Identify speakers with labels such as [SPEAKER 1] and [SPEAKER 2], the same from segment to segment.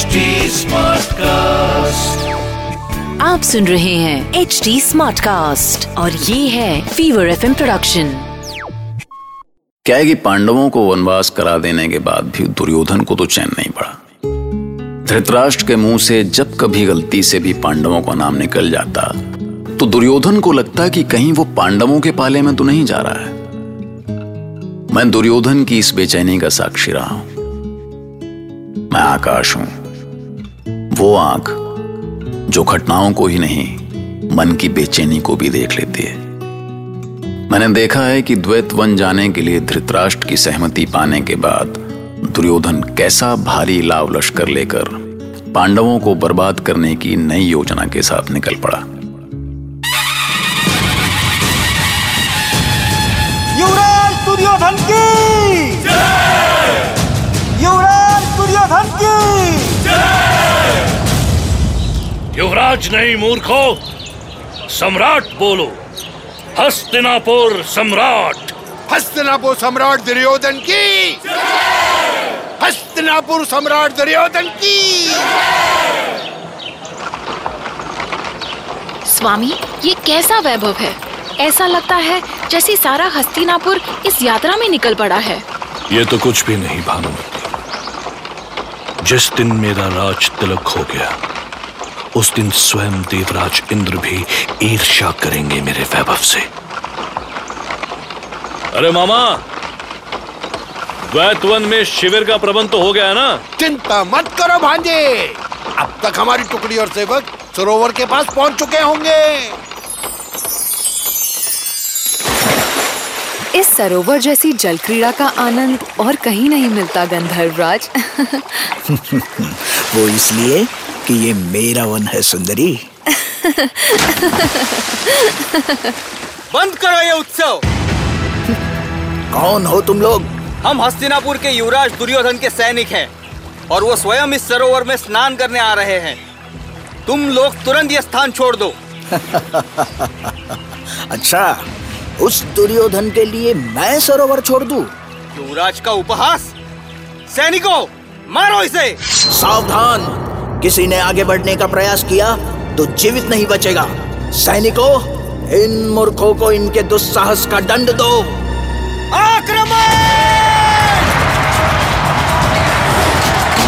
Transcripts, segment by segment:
[SPEAKER 1] HD Smartcast.
[SPEAKER 2] आप सुन रहे हैं एच डी स्मार्ट कास्ट और ये है फीवर एफ़ प्रोडक्शन
[SPEAKER 3] क्या है कि पांडवों को वनवास करा देने के बाद भी दुर्योधन को तो चैन नहीं पड़ा। धृतराष्ट्र के मुँह से जब कभी गलती से भी पांडवों का नाम निकल जाता तो दुर्योधन को लगता कि कहीं वो पांडवों के पाले में तो नहीं जा रहा है। मैं दुर्योधन की इस बेचैनी का साक्षी रहा हूँ। मैं आकाश हूँ। वो आँख जो घटनाओं को ही नहीं, मन की बेचैनी को भी देख लेती है। मैंने देखा है कि द्वैत वन जाने के लिए धृतराष्ट्र की सहमति पाने के बाद दुर्योधन कैसा भारी लाव लश्कर लेकर पांडवों को बर्बाद करने की नई योजना के साथ निकल पड़ा।
[SPEAKER 4] युवराज
[SPEAKER 5] नहीं मूर्खो सम्राट बोलो। हस्तिनापुर सम्राट।
[SPEAKER 6] हस्तिनापुर सम्राट दुर्योधन की। हस्तिनापुर सम्राट दुर्योधन की।
[SPEAKER 7] स्वामी ये कैसा वैभव है? ऐसा लगता है जैसे सारा हस्तिनापुर इस यात्रा में निकल पड़ा है।
[SPEAKER 5] ये तो कुछ भी नहीं भानुमति जिस दिन मेरा राज तिलक हो गया उस दिन स्वयं देवराज इंद्र भी ईर्ष्या करेंगे मेरे वैभव से। अरे मामा द्वैतवन में शिविर का प्रबंध तो हो गया ना?
[SPEAKER 6] चिंता मत करो भांजे। अब तक हमारी टुकड़ी और सेवक सरोवर के पास पहुँच चुके होंगे।
[SPEAKER 8] इस सरोवर जैसी जल क्रीड़ा का आनंद और कहीं नहीं मिलता गंधर्वराज।
[SPEAKER 4] वो इसलिए कि ये मेरा वन है सुंदरी।
[SPEAKER 9] बंद करो ये उत्सव।
[SPEAKER 4] कौन हो तुम लोग?
[SPEAKER 9] हम हस्तिनापुर के युवराज दुर्योधन के सैनिक हैं और वो स्वयं इस सरोवर में स्नान करने आ रहे हैं। तुम लोग तुरंत ये स्थान छोड़ दो।
[SPEAKER 4] अच्छा उस दुर्योधन के लिए मैं सरोवर छोड़ दूँ?
[SPEAKER 9] युवराज का उपहास। सैनिकों मारो इसे।
[SPEAKER 4] सावधान। किसी ने आगे बढ़ने का प्रयास किया तो जीवित नहीं बचेगा। सैनिकों, इन मूर्खों को इनके दुस्साहस का दंड दो।
[SPEAKER 9] आक्रमण!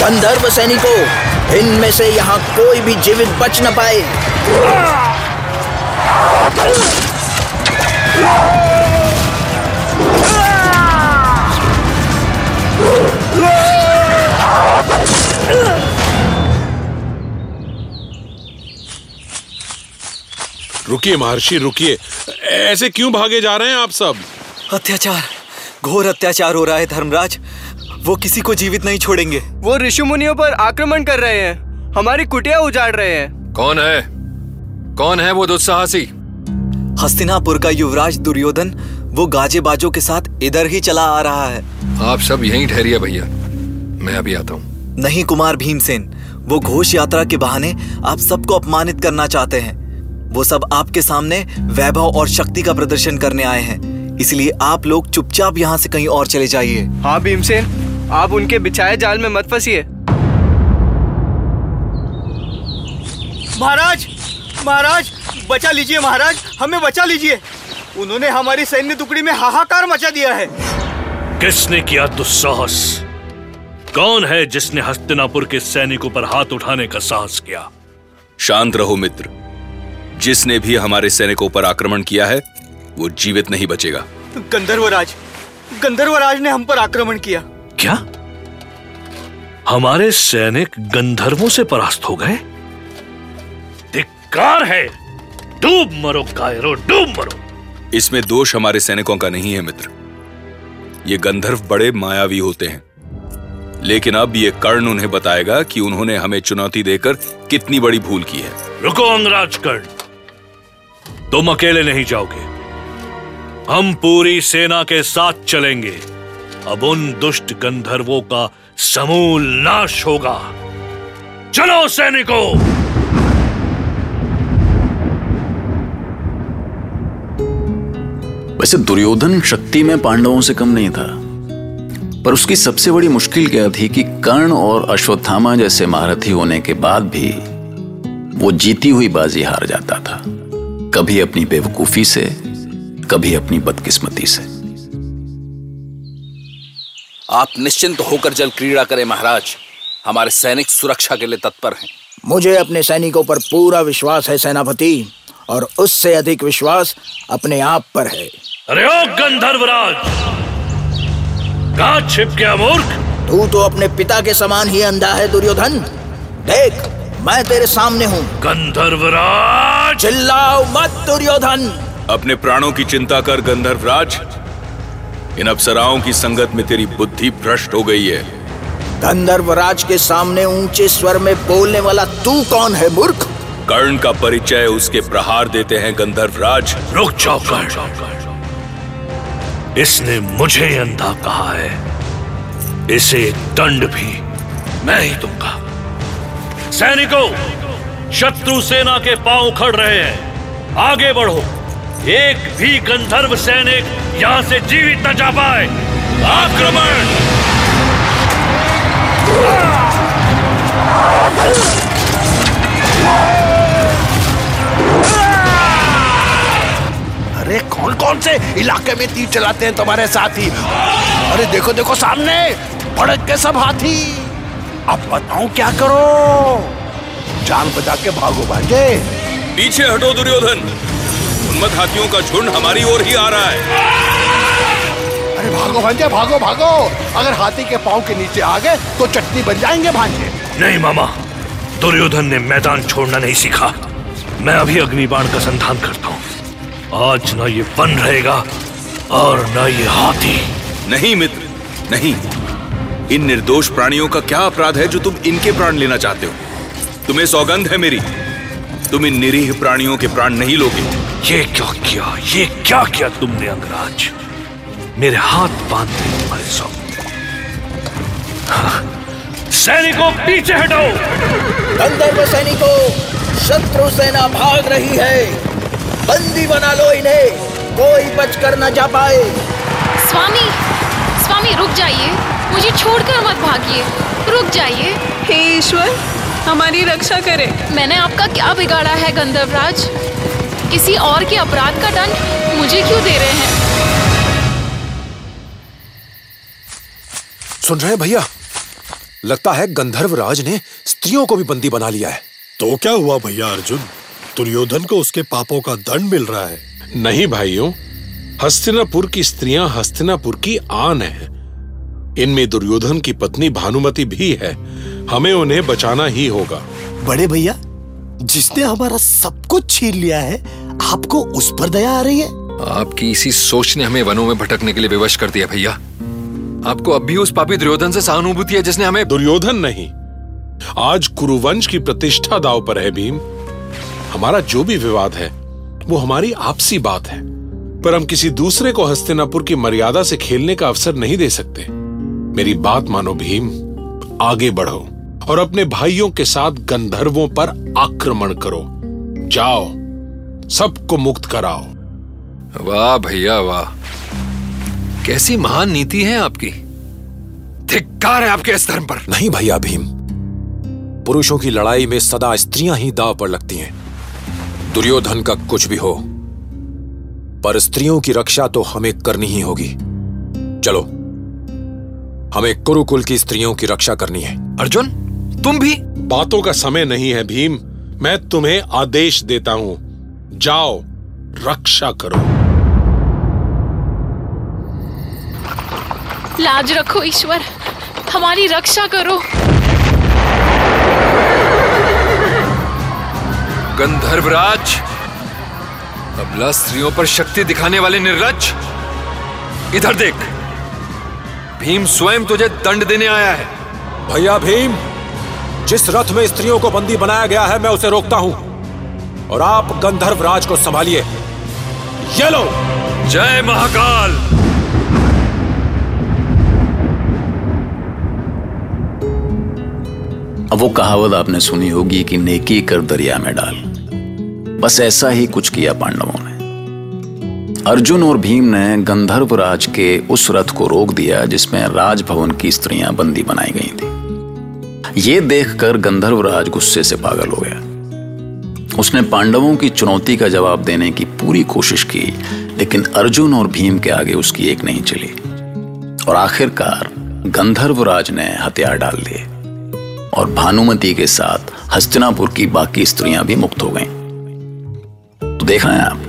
[SPEAKER 4] गंधर्व सैनिकों, इनमें से यहाँ कोई भी जीवित बच न पाए।
[SPEAKER 10] रुकिए महर्षि रुकिए। ऐसे क्यों भागे जा रहे हैं आप सब?
[SPEAKER 9] अत्याचार घोर अत्याचार हो रहा है धर्मराज। वो किसी को जीवित नहीं छोड़ेंगे।
[SPEAKER 11] वो ऋषि मुनियों पर आक्रमण कर रहे हैं। हमारी कुटिया उजाड़ रहे हैं।
[SPEAKER 12] कौन है? कौन है वो दुस्साहसी?
[SPEAKER 9] हस्तिनापुर का युवराज दुर्योधन वो गाजे बाजों के साथ इधर ही चला आ रहा है।
[SPEAKER 12] आप सब यहीं ठहरिए भैया। मैं अभी आता हूँ।
[SPEAKER 9] नहीं कुमार भीमसेन वो घोष यात्रा के बहाने आप सबको अपमानित करना चाहते हैं। वो सब आपके सामने वैभव और शक्ति का प्रदर्शन करने आए हैं। इसलिए आप लोग चुपचाप यहाँ से कहीं और चले जाइए।
[SPEAKER 11] हाँ भीमसेन आप उनके बिछाए जाल में मत फंसिए।
[SPEAKER 9] महाराज महाराज बचा लीजिए महाराज हमें बचा लीजिए। उन्होंने हमारी सैन्य टुकड़ी में हाहाकार मचा दिया है।
[SPEAKER 5] किसने किया दुस्साहस? कौन है जिसने हस्तिनापुर के सैनिकों पर हाथ उठाने का साहस किया?
[SPEAKER 12] शांत रहो मित्र। जिसने भी हमारे सैनिकों पर आक्रमण किया है वो जीवित नहीं बचेगा।
[SPEAKER 9] गंधर्वराज गंधर्वराज ने हम पर आक्रमण किया।
[SPEAKER 5] क्या? हमारे सैनिक गंधर्वों से परास्त हो गए? धिक्कार है। डूब मरो कायरो डूब मरो।
[SPEAKER 12] इसमें दोष हमारे सैनिकों का नहीं है मित्र। ये गंधर्व बड़े मायावी होते हैं। लेकिन अब ये कर्ण उन्हें बताएगा कि उन्होंने हमें चुनौती देकर कितनी बड़ी भूल की है।
[SPEAKER 5] रुको अंगराज कर्ण तुम अकेले नहीं जाओगे। हम पूरी सेना के साथ चलेंगे। अब उन दुष्ट गंधर्वों का समूल नाश होगा। चलो सैनिकों!
[SPEAKER 3] वैसे दुर्योधन शक्ति में पांडवों से कम नहीं था। पर उसकी सबसे बड़ी मुश्किल क्या थी कि कर्ण और अश्वत्थामा जैसे महारथी होने के बाद भी वो जीती हुई बाजी हार जाता था। कभी अपनी बेवकूफ़ी से कभी अपनी बदकिस्मती से।
[SPEAKER 1] आप निश्चिंत होकर जल क्रीड़ा करें महाराज। हमारे सैनिक सुरक्षा के लिए तत्पर हैं।
[SPEAKER 4] मुझे अपने सैनिकों पर पूरा विश्वास है सेनापति और उससे अधिक विश्वास अपने आप पर है।
[SPEAKER 5] अरे ओ गंधर्वराज! कहा छिप गया मूर्ख
[SPEAKER 4] तू तो अपने पिता के समान ही अंधा है दुर्योधन। देख मैं तेरे सामने हूँ।
[SPEAKER 5] गंधर्वराज!
[SPEAKER 4] चिल्लाओ मत दुर्योधन।
[SPEAKER 12] अपने प्राणों की चिंता कर गंधर्वराज। इन अप्सराओं की संगत में तेरी बुद्धि भ्रष्ट हो गई है।
[SPEAKER 4] गंधर्वराज के सामने ऊँचे स्वर में बोलने वाला तू कौन है मूर्ख?
[SPEAKER 12] कर्ण का परिचय उसके प्रहार देते हैं गंधर्वराज।
[SPEAKER 5] रुक जाओ कर्ण। इसने मुझे अंधा कहा है। इसे दंड भी मैं ही दूँगा। सैनिकों, शत्रु सेना के पाँव खड़ रहे हैं। आगे बढ़ो। एक भी गंधर्व सैनिक यहाँ से जीवित न जा पाए। आक्रमण!
[SPEAKER 6] अरे कौन कौन से इलाके में तीर चलाते हैं तुम्हारे साथी? अरे, देखो देखो, सामने! भड़क के सब हाथी! अब बताओ क्या करो? जान बचा के भागो भागे।
[SPEAKER 12] पीछे हटो दुर्योधन। उन्मत्त हाथियों का झुंड हमारी ओर ही आ रहा है।
[SPEAKER 6] अरे भागो भांजे भागो भागो। अगर हाथी के पाँव के नीचे आ गए तो चटनी बन जाएँगे भांजे।
[SPEAKER 5] नहीं मामा दुर्योधन ने मैदान छोड़ना नहीं सीखा। मैं अभी अग्निबाण का संधान करता हूँ। आज न ये वन रहेगा और न ये हाथी।
[SPEAKER 12] नहीं मित्र नहीं। इन निर्दोष प्राणियों का क्या अपराध है जो तुम इनके प्राण लेना चाहते हो? तुम्हें सौगंध है मेरी। तुम इन निरीह प्राणियों के प्राण नहीं लोगे।
[SPEAKER 5] ये क्या किया? ये क्या किया तुमने अंगराज? मेरे हाथ बाँध दिए तुम्हारे सौ हाँ। सैनिकों पीछे हटो!
[SPEAKER 4] गंधर्व सैनिकों शत्रु सेना भाग रही है। बंदी बना लो इन्हें। कोई बचकर न जा पाए।
[SPEAKER 7] स्वामी स्वामी रुक जाइए। मुझे छोड़कर मत भागिए। रुक जाइए।
[SPEAKER 8] हे ईश्वर हमारी रक्षा करे।
[SPEAKER 7] मैंने आपका क्या बिगाड़ा है गंधर्वराज? किसी और के अपराध का दंड मुझे क्यों दे रहे हैं?
[SPEAKER 13] सुन रहे हैं भैया? लगता है गंधर्व राज ने स्त्रियों को भी बंदी बना लिया है।
[SPEAKER 14] तो क्या हुआ भैया अर्जुन? दुर्योधन को उसके पापों का दंड मिल रहा है।
[SPEAKER 10] नहीं भाइयों हस्तिनापुर की स्त्रियाँ हस्तिनापुर की आन है। इनमें दुर्योधन की पत्नी भानुमति भी है। हमें उन्हें बचाना ही होगा।
[SPEAKER 14] बड़े भैया जिसने हमारा सब कुछ छीन लिया है आपको उस पर दया आ रही है?
[SPEAKER 15] आपकी इसी सोच ने हमें वनों में भटकने के लिए विवश कर दिया भैया। आपको अब भी उस पापी दुर्योधन से सहानुभूति है जिसने हमें
[SPEAKER 10] दुर्योधन नहीं। आज कुरुवंश की प्रतिष्ठा दाव पर है भीम। हमारा जो भी विवाद है वो हमारी आपसी बात है। पर हम किसी दूसरे को हस्तिनापुर की मर्यादा से खेलने का अवसर नहीं दे सकते। मेरी बात मानो भीम आगे बढ़ो और अपने भाइयों के साथ गंधर्वों पर आक्रमण करो। जाओ सबको मुक्त कराओ।
[SPEAKER 15] वाह भैया वाह। कैसी महान नीति है आपकी। धिक्कार है आपके इस धर्म पर।
[SPEAKER 13] नहीं भैया भीम पुरुषों की लड़ाई में सदा स्त्रियाँ ही दाव पर लगती हैं। दुर्योधन का कुछ भी हो पर स्त्रियों की रक्षा तो हमें करनी ही होगी। चलो हमें कुरुकुल की स्त्रियों की रक्षा करनी है।
[SPEAKER 15] अर्जुन तुम भी?
[SPEAKER 10] बातों का समय नहीं है भीम। मैं तुम्हें आदेश देता हूँ। जाओ रक्षा करो।
[SPEAKER 7] लाज रखो ईश्वर। हमारी रक्षा करो।
[SPEAKER 15] गंधर्वराज अबला स्त्रियों पर शक्ति दिखाने वाले निर्लज। इधर देख। भीम स्वयं तुझे दंड देने आया है।
[SPEAKER 13] भैया भीम, जिस रथ में स्त्रियों को बंदी बनाया गया है, मैं उसे रोकता हूँ। और आप गंधर्व राज को संभालिए। ये लो।
[SPEAKER 15] जय महाकाल।
[SPEAKER 3] अब वो कहावत आपने सुनी होगी कि नेकी कर दरिया में डाल। बस ऐसा ही कुछ किया पांडवों ने। अर्जुन और भीम ने गंधर्व राज के उस रथ को रोक दिया जिसमें राजभवन की स्त्रियाँ बंदी बनाई गई थी। ये देखकर गंधर्व राज गुस्से से पागल हो गया। उसने पांडवों की चुनौती का जवाब देने की पूरी कोशिश की, लेकिन अर्जुन और भीम के आगे उसकी एक नहीं चली। और आखिरकार गंधर्व राज ने हथियार डाल दिए और भानुमति के साथ हस्तिनापुर की बाकी स्त्रियाँ भी मुक्त हो गईं। तो देखा है आप